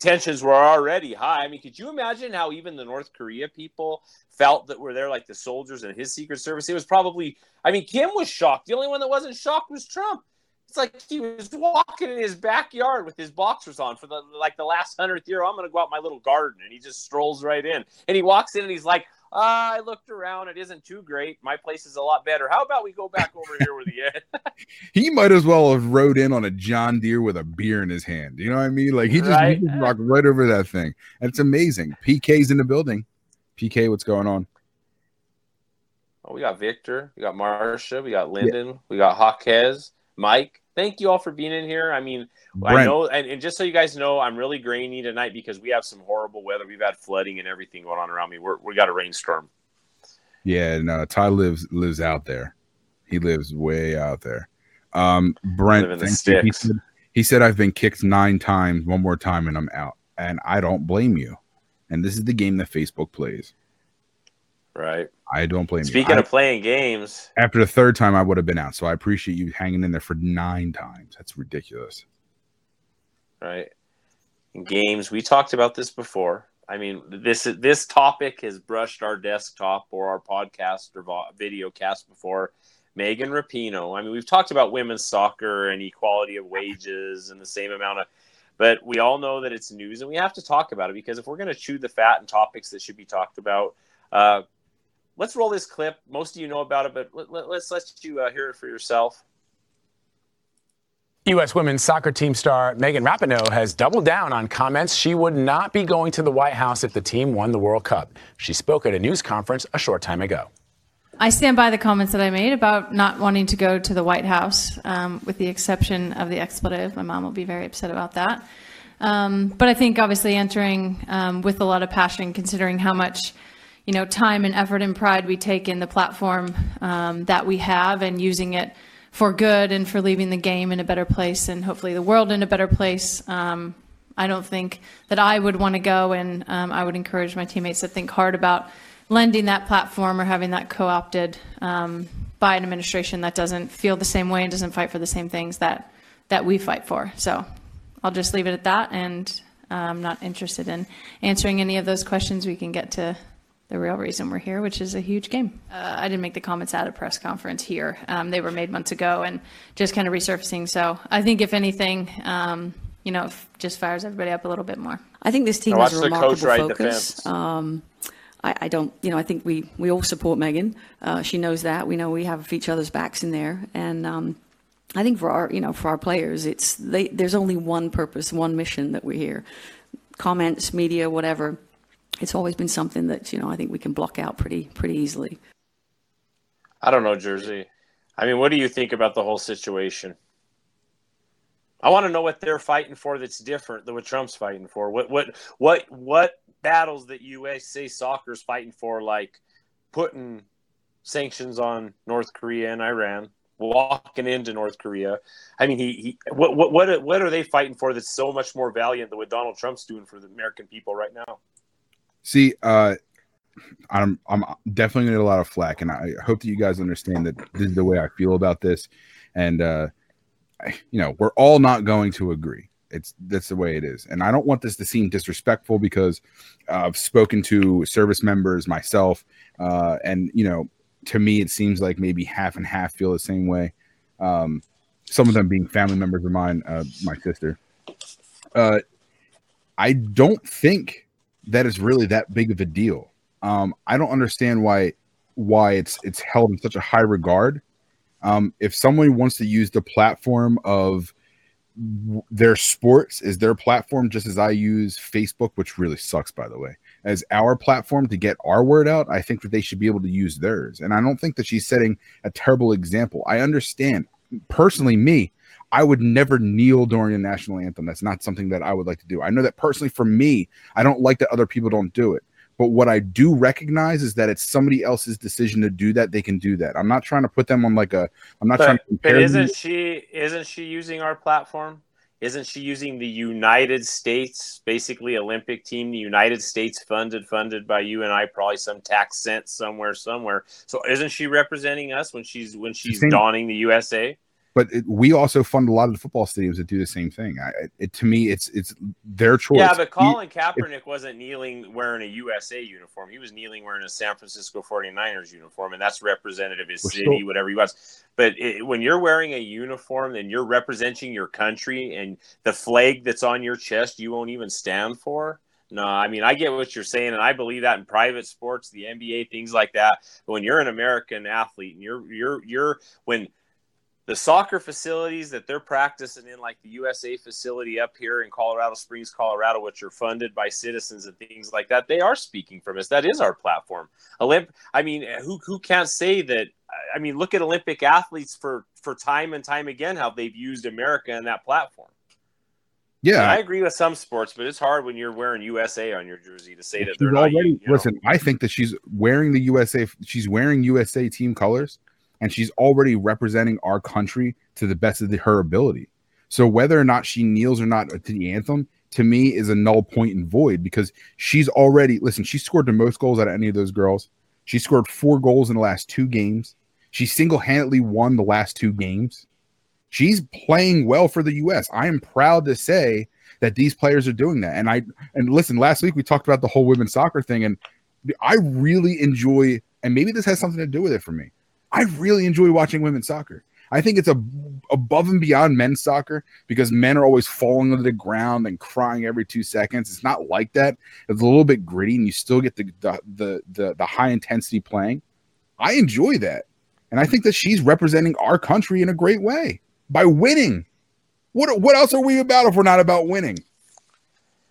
tensions were already high. I mean, could you imagine how even the North Korea people felt that were there, like the soldiers and his Secret Service? It was probably, I mean, Kim was shocked. The only one that wasn't shocked was Trump. It's like he was walking in his backyard with his boxers on for the like the last hundredth year. Oh, I'm going to go out my little garden, and he just strolls right in. And he walks in, and he's like, I looked around. It isn't too great. My place is a lot better. How about we go back over here with the he might as well have rode in on a John Deere with a beer in his hand. You know what I mean? Like he just, right. he just rocked right over that thing. And it's amazing. PK's in the building. PK, what's going on? Oh, we got Victor, we got Marsha, we got Lyndon, yeah. we got Hawkes, Mike, thank you all for being in here. I mean, Brent. I know, and, and, just so you guys know, I'm really grainy tonight because we have some horrible weather. We've had flooding and everything going on around me. We're, we got a rainstorm. Yeah, no, Ty lives lives out there. He lives way out there. Um, Brent, he said, he said, I've been kicked nine times, one more time, and I'm out. And I don't blame you. And this is the game that Facebook plays. Right. I don't blame Speaking you. Speaking of playing games, after the third time, I would have been out. So I appreciate you hanging in there for nine times. That's ridiculous. Right. In games, we talked about this before. I mean, this this topic has brushed our desktop or our podcast or video cast before. Megan Rapinoe. I mean, we've talked about women's soccer and equality of wages and the same amount of, but we all know that it's news and we have to talk about it because if we're going to chew the fat and topics that should be talked about, uh, let's roll this clip. Most of you know about it, but let, us let's, let you uh, hear it for yourself. U.S. women's soccer team star Megan Rapinoe has doubled down on comments she would not be going to the White House if the team won the World Cup. She spoke at a news conference a short time ago. I stand by the comments that I made about not wanting to go to the White House, um, with the exception of the expletive. My mom will be very upset about that. Um, but I think obviously entering um, with a lot of passion, considering how much you know, time and effort and pride we take in the platform um, that we have and using it for good and for leaving the game in a better place and hopefully the world in a better place. Um, I don't think that I would want to go, and um, I would encourage my teammates to think hard about lending that platform or having that co-opted um, by an administration that doesn't feel the same way and doesn't fight for the same things that that we fight for. So I'll just leave it at that, and I'm not interested in answering any of those questions. We can get to the real reason we're here, which is a huge game. Uh, I didn't make the comments at a press conference here. Um, they were made months ago and just kind of resurfacing. So I think, if anything, um, you know, just fires everybody up a little bit more. I think this team has a remarkable focus. Um, I, I, don't, you know, I think we, we all support Megan. Uh, she knows that. We know we have each other's backs in there. And um, I think for our, you know, for our players, it's they, there's only one purpose, one mission that we're here. Comments, media, whatever it's always been something that you know I think we can block out pretty pretty easily. I don't know, Jersey. I mean, what do you think about the whole situation? I want to know what they're fighting for that's different than what Trump's fighting for. What what what what battles that USA soccer's fighting for, like putting sanctions on North Korea and Iran, walking into North Korea. I mean, he, he what, what what what are they fighting for that's so much more valiant than what Donald Trump's doing for the American people right now? See, uh, I'm I'm definitely gonna get a lot of flack, and I hope that you guys understand that this is the way I feel about this, and uh, you know, we're all not going to agree. It's that's the way it is, and I don't want this to seem disrespectful because I've spoken to service members myself, uh, and you know, to me, it seems like maybe half and half feel the same way. Um, some of them being family members of mine, uh, my sister. Uh, I don't think that is really that big of a deal. Um, I don't understand why why it's it's held in such a high regard. Um, if someone wants to use the platform of their sports is their platform, just as I use Facebook, which really sucks, by the way, as our platform to get our word out, I think that they should be able to use theirs. And I don't think that she's setting a terrible example. I understand personally, me, I would never kneel during a national anthem. That's not something that I would like to do. I know that personally for me, I don't like that other people don't do it. But what I do recognize is that it's somebody else's decision to do that. They can do that. I'm not trying to put them on like a. I'm not but, trying to compare. But isn't she? Isn't she using our platform? Isn't she using the United States, basically Olympic team, the United States funded, funded by you and I, probably some tax cent somewhere, somewhere. So isn't she representing us when she's when she's donning the USA? But it, we also fund a lot of the football stadiums that do the same thing. I, it, to me, it's it's their choice. Yeah, but Colin Kaepernick wasn't kneeling wearing a USA uniform. He was kneeling wearing a San Francisco 49ers uniform, and that's representative of his city, still, whatever he was. But it, when you're wearing a uniform and you're representing your country and the flag that's on your chest, you won't even stand for. No, I mean I get what you're saying, and I believe that in private sports, the NBA, things like that. But when you're an American athlete and you're you're you're when the soccer facilities that they're practicing in, like the USA facility up here in Colorado Springs, Colorado, which are funded by citizens and things like that, they are speaking from us. That is our platform. Olymp, I mean, who who can't say that? I mean, look at Olympic athletes for for time and time again how they've used America and that platform. Yeah, and I agree with some sports, but it's hard when you're wearing USA on your jersey to say that they're already, not. You know. Listen, I think that she's wearing the USA. She's wearing USA team colors and she's already representing our country to the best of the, her ability. So whether or not she kneels or not to the anthem, to me is a null point and void because she's already listen. She scored the most goals out of any of those girls. She scored four goals in the last two games. She single handedly won the last two games. She's playing well for the U.S. I am proud to say that these players are doing that. And I and listen, last week we talked about the whole women's soccer thing, and I really enjoy. And maybe this has something to do with it for me. I really enjoy watching women's soccer. I think it's a above and beyond men's soccer because men are always falling to the ground and crying every two seconds. It's not like that. It's a little bit gritty, and you still get the the the the, the high intensity playing. I enjoy that, and I think that she's representing our country in a great way by winning. What what else are we about if we're not about winning?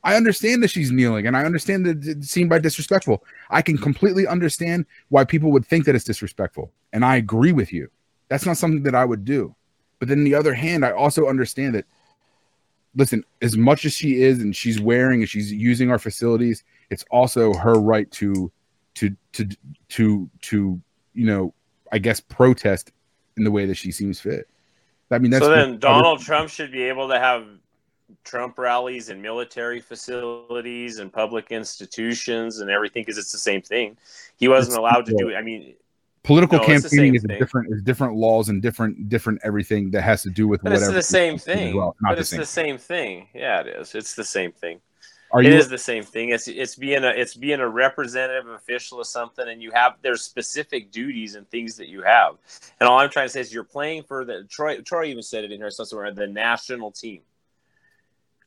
I understand that she's kneeling and I understand that it's seen by disrespectful. I can completely understand why people would think that it's disrespectful. And I agree with you. That's not something that I would do. But then the other hand, I also understand that listen, as much as she is and she's wearing and she's using our facilities, it's also her right to to to to to you know, I guess protest in the way that she seems fit. I mean, that's so then Donald Trump should be able to have Trump rallies and military facilities and public institutions and everything because it's the same thing. He wasn't it's, allowed to do it. I mean, political no, campaigning is different is different laws and different different everything that has to do with but whatever. It's the same thing. Well. Not but the it's same. the same thing. Yeah, it is. It's the same thing. Are it you, is the same thing. It's it's being a it's being a representative official of something, and you have there's specific duties and things that you have. And all I'm trying to say is you're playing for the Troy. Troy even said it in here somewhere. The national team.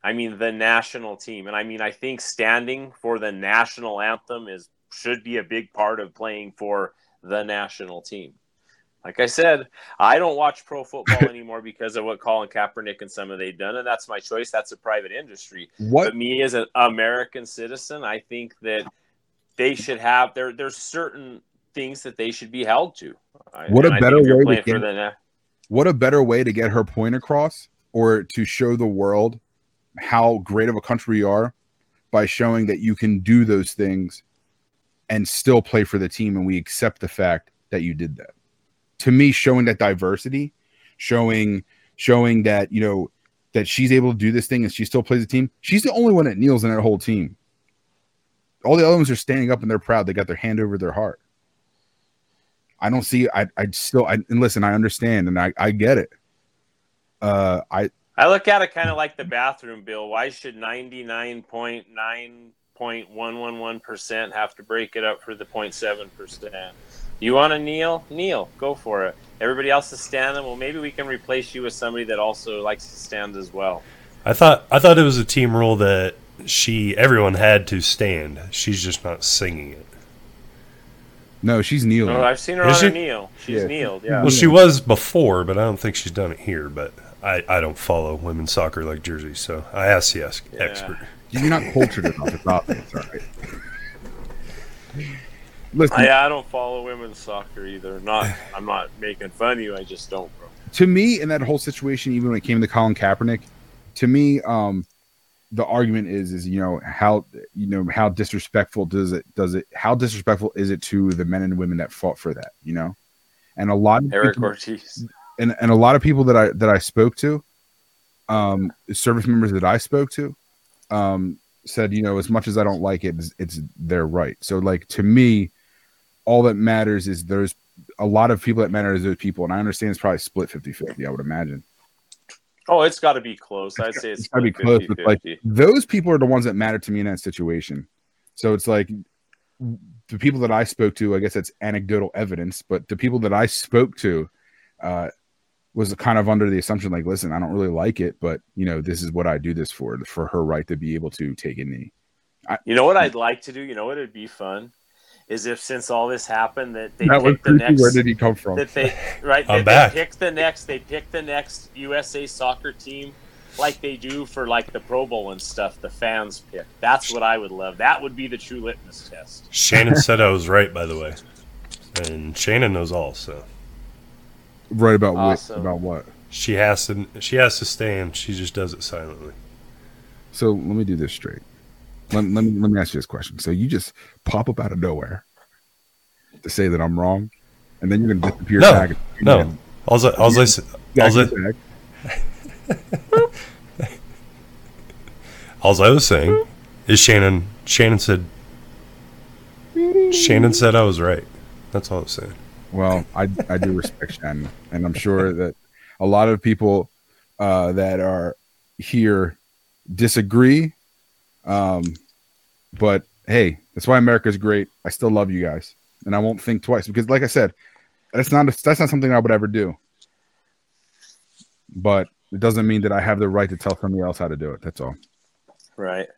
I mean the national team, and I mean I think standing for the national anthem is should be a big part of playing for the national team. Like I said, I don't watch pro football anymore because of what Colin Kaepernick and some of they done, and that's my choice. That's a private industry. What? But me as an American citizen, I think that they should have there. There's certain things that they should be held to. What and a better way to get, the, what a better way to get her point across, or to show the world how great of a country you are by showing that you can do those things and still play for the team and we accept the fact that you did that to me showing that diversity, showing showing that you know that she's able to do this thing and she still plays the team. She's the only one that kneels in that whole team. All the other ones are standing up and they're proud. They got their hand over their heart. I don't see. I I still. I and listen. I understand and I I get it. Uh, I I look at it kind of like the bathroom bill. Why should ninety nine point nine point one one one percent have to break it up for the 0.7 percent? You want to kneel? Kneel. Go for it. Everybody else is standing. Well, maybe we can replace you with somebody that also likes to stand as well. I thought I thought it was a team rule that she everyone had to stand. She's just not singing it. No, she's kneeling. No, I've seen her Is on she? kneel. She's yeah. kneeled. Yeah. Well, she was before, but I don't think she's done it here. But I, I don't follow women's soccer like Jersey, so I asked the ex- yeah. expert. You're not cultured enough. It's obvious, all right. Listen, I, I don't follow women's soccer either. Not, I'm not making fun of you. I just don't, bro. To me, in that whole situation, even when it came to Colin Kaepernick, to me, um, the argument is is you know how you know how disrespectful does it does it how disrespectful is it to the men and women that fought for that you know and a lot of Eric people, Ortiz and and a lot of people that I that I spoke to um service members that I spoke to um said you know as much as I don't like it it's, it's their right so like to me all that matters is there's a lot of people that matter to those people and I understand it's probably split 50 50 I would imagine Oh, it's got to be close. I'd say it's, it's got to be close. 50, like those people are the ones that matter to me in that situation. So it's like the people that I spoke to. I guess that's anecdotal evidence, but the people that I spoke to uh, was kind of under the assumption, like, listen, I don't really like it, but you know, this is what I do this for, for her right to be able to take a knee. I, you know what hmm. I'd like to do? You know what it'd be fun? Is if since all this happened that they that picked the next where did he come from? that they right I'm back. they pick the next they pick the next USA soccer team like they do for like the Pro Bowl and stuff the fans pick. That's what I would love. That would be the true litmus test. Shannon said I was right by the way. And Shannon knows all so right about awesome. what about what she has to she has to stand she just does it silently so let me do this straight let, let, me let me ask you this question. So you just pop up out of nowhere to say that I'm wrong, and then you're gonna disappear. No, back no. Again. I was, I was, I was, I all I was saying is Shannon. Shannon said. Shannon said I was right. That's all I was saying. Well, I I do respect Shannon, and I'm sure that a lot of people uh, that are here disagree um, but hey, that's why America's great. I still love you guys, and I won't think twice because, like I said, that's not that's not something I would ever do. But it doesn't mean that I have the right to tell somebody else how to do it. That's all. Right.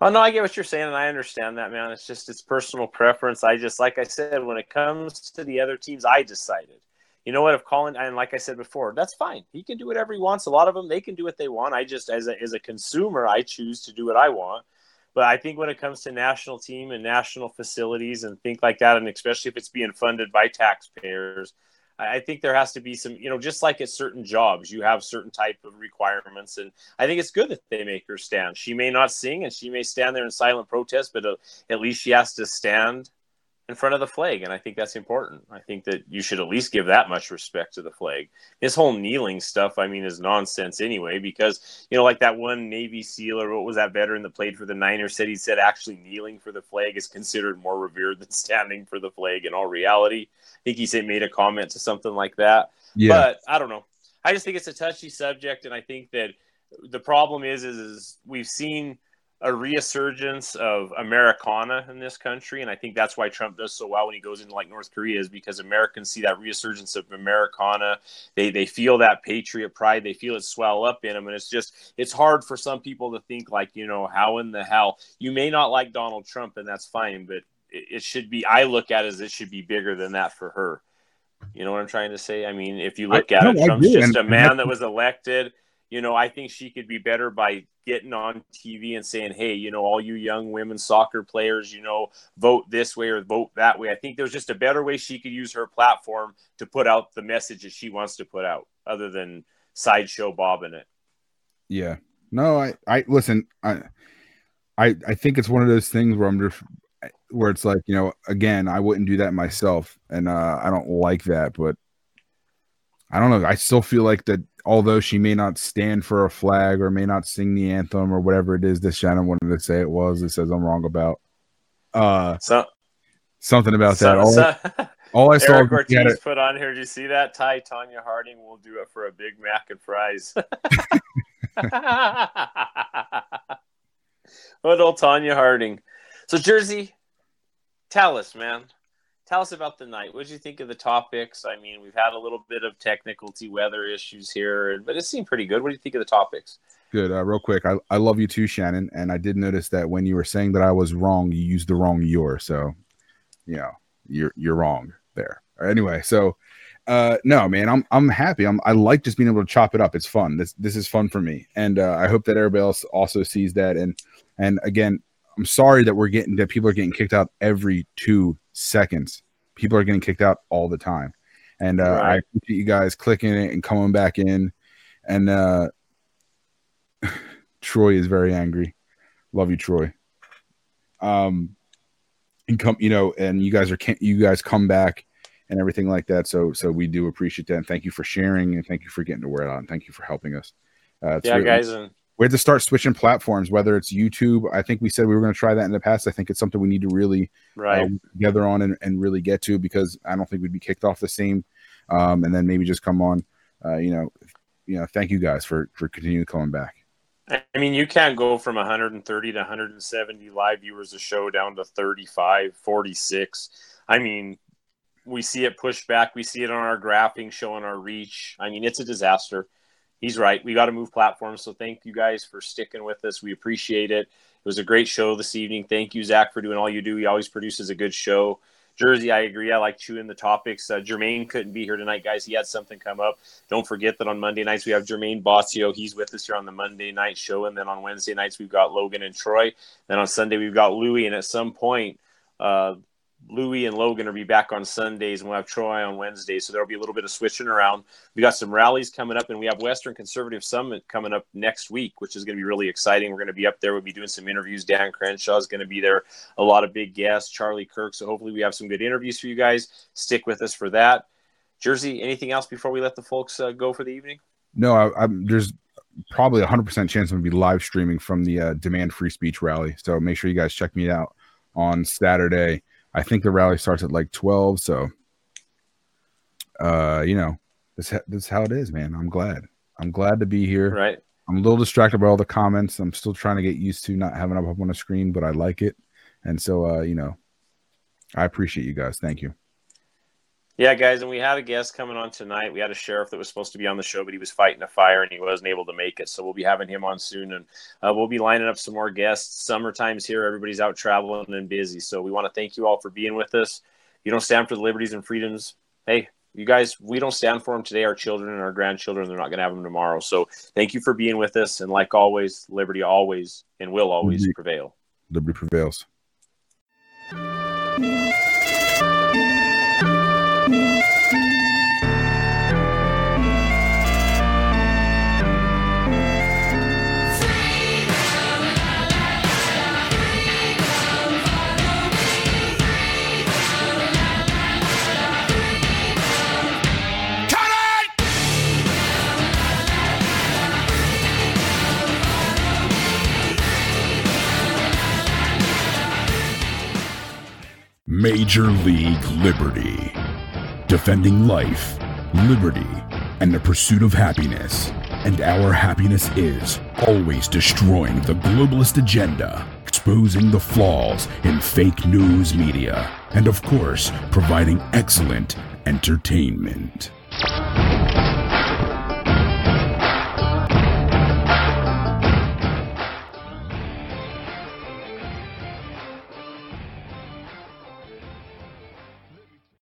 Oh no, I get what you're saying, and I understand that, man. It's just it's personal preference. I just, like I said, when it comes to the other teams, I decided you know what? If Colin and like I said before, that's fine. He can do whatever he wants. A lot of them they can do what they want. I just as a as a consumer, I choose to do what I want. But I think when it comes to national team and national facilities and think like that, and especially if it's being funded by taxpayers, I think there has to be some, you know, just like at certain jobs, you have certain type of requirements, and I think it's good that they make her stand. She may not sing, and she may stand there in silent protest, but uh, at least she has to stand in front of the flag. And I think that's important. I think that you should at least give that much respect to the flag. This whole kneeling stuff, I mean, is nonsense anyway, because, you know, like that one Navy SEAL or what was that veteran that played for the Niners said he said actually kneeling for the flag is considered more revered than standing for the flag in all reality. I think he said made a comment to something like that. Yeah. But I don't know. I just think it's a touchy subject. And I think that the problem is, is, is we've seen – a resurgence of Americana in this country, and I think that's why Trump does so well when he goes into like North Korea, is because Americans see that resurgence of Americana. They they feel that patriot pride. They feel it swell up in them, and it's just it's hard for some people to think like you know how in the hell you may not like Donald Trump, and that's fine, but it, it should be. I look at it as it should be bigger than that for her. You know what I'm trying to say? I mean, if you look I, at no, it, Trump's just a man that was elected you know, I think she could be better by getting on TV and saying, hey, you know, all you young women soccer players, you know, vote this way or vote that way. I think there's just a better way she could use her platform to put out the message that she wants to put out other than sideshow Bob in it. Yeah. No, I, I listen, I, I, I think it's one of those things where I'm just, where it's like you know again I wouldn't do that myself and uh, I don't like that but I don't know I still feel like that although she may not stand for a flag or may not sing the anthem or whatever it is that Shannon wanted to say it was it says I'm wrong about uh so, something about so, that. All, so, all I saw Eric Ortiz put on here did you see that? Ty Tonya Harding will do it for a Big Mac and fries. What old Tonya Harding. So Jersey tell us, man. Tell us about the night. What did you think of the topics? I mean, we've had a little bit of technicality, weather issues here, but it seemed pretty good. What do you think of the topics? Good. Uh, real quick, I, I love you too, Shannon. And I did notice that when you were saying that I was wrong, you used the wrong your. So, you know, you're you're wrong there. Anyway, so uh no man i'm i'm happy i'm i like just being able to chop it up it's fun this this is fun for me and uh i hope that everybody else also sees that and and again I'm sorry that we're getting that people are getting kicked out every two seconds. People are getting kicked out all the time, and uh, right. I appreciate you guys clicking it and coming back in. And uh, Troy is very angry. Love you, Troy. Um, and come, you know, and you guys are you guys come back and everything like that. So, so we do appreciate that. And thank you for sharing and thank you for getting to wear it and Thank you for helping us. Uh, yeah, really, guys, and we had to start switching platforms, whether it's YouTube. I think we said we were going to try that in the past. I think it's something we need to really right. uh, together on and, and, really get to because I don't think we'd be kicked off the same. Um, and then maybe just come on. Uh, you know, you know. Thank you guys for for continuing coming back. I mean, you can't go from 130 to 170 live viewers a show down to 35, 46. I mean, we see it pushed back. We see it on our graphing showing our reach. I mean, it's a disaster he's right. We got to move platforms. So thank you guys for sticking with us. We appreciate it. It was a great show this evening. Thank you, Zach, for doing all you do. He always produces a good show. Jersey, I agree. I like chewing the topics. Uh, Jermaine couldn't be here tonight, guys. He had something come up. Don't forget that on Monday nights we have Jermaine Bossio. He's with us here on the Monday night show, and then on Wednesday nights we've got Logan and Troy. Then on Sunday we've got Louie, and at some point, uh, Louis and Logan will be back on Sundays, and we'll have Troy on Wednesdays. So there'll be a little bit of switching around. We got some rallies coming up, and we have Western Conservative Summit coming up next week, which is going to be really exciting. We're going to be up there. We'll be doing some interviews. Dan Crenshaw is going to be there. A lot of big guests. Charlie Kirk. So hopefully we have some good interviews for you guys. Stick with us for that. Jersey, anything else before we let the folks uh, go for the evening? No, I, I'm, there's probably a 100% chance I'm going to be live streaming from the uh, Demand Free Speech rally. So make sure you guys check me out on Saturday I think the rally starts at like 12. So, uh, you know, this, this is how it is, man. I'm glad. I'm glad to be here. Right. I'm a little distracted by all the comments. I'm still trying to get used to not having them up on the screen, but I like it. And so, uh, you know, I appreciate you guys. Thank you. Yeah, guys, and we had a guest coming on tonight. We had a sheriff that was supposed to be on the show, but he was fighting a fire and he wasn't able to make it. So we'll be having him on soon, and uh, we'll be lining up some more guests. Summertime's here; everybody's out traveling and busy. So we want to thank you all for being with us. You don't stand for the liberties and freedoms. Hey, you guys, we don't stand for them today. Our children and our grandchildren, they're not going to have them tomorrow. So thank you for being with us. And like always, liberty always and will always liberty, prevail. Liberty prevails. Major League Liberty. Defending life, liberty, and the pursuit of happiness. And our happiness is always destroying the globalist agenda, exposing the flaws in fake news media, and of course, providing excellent entertainment.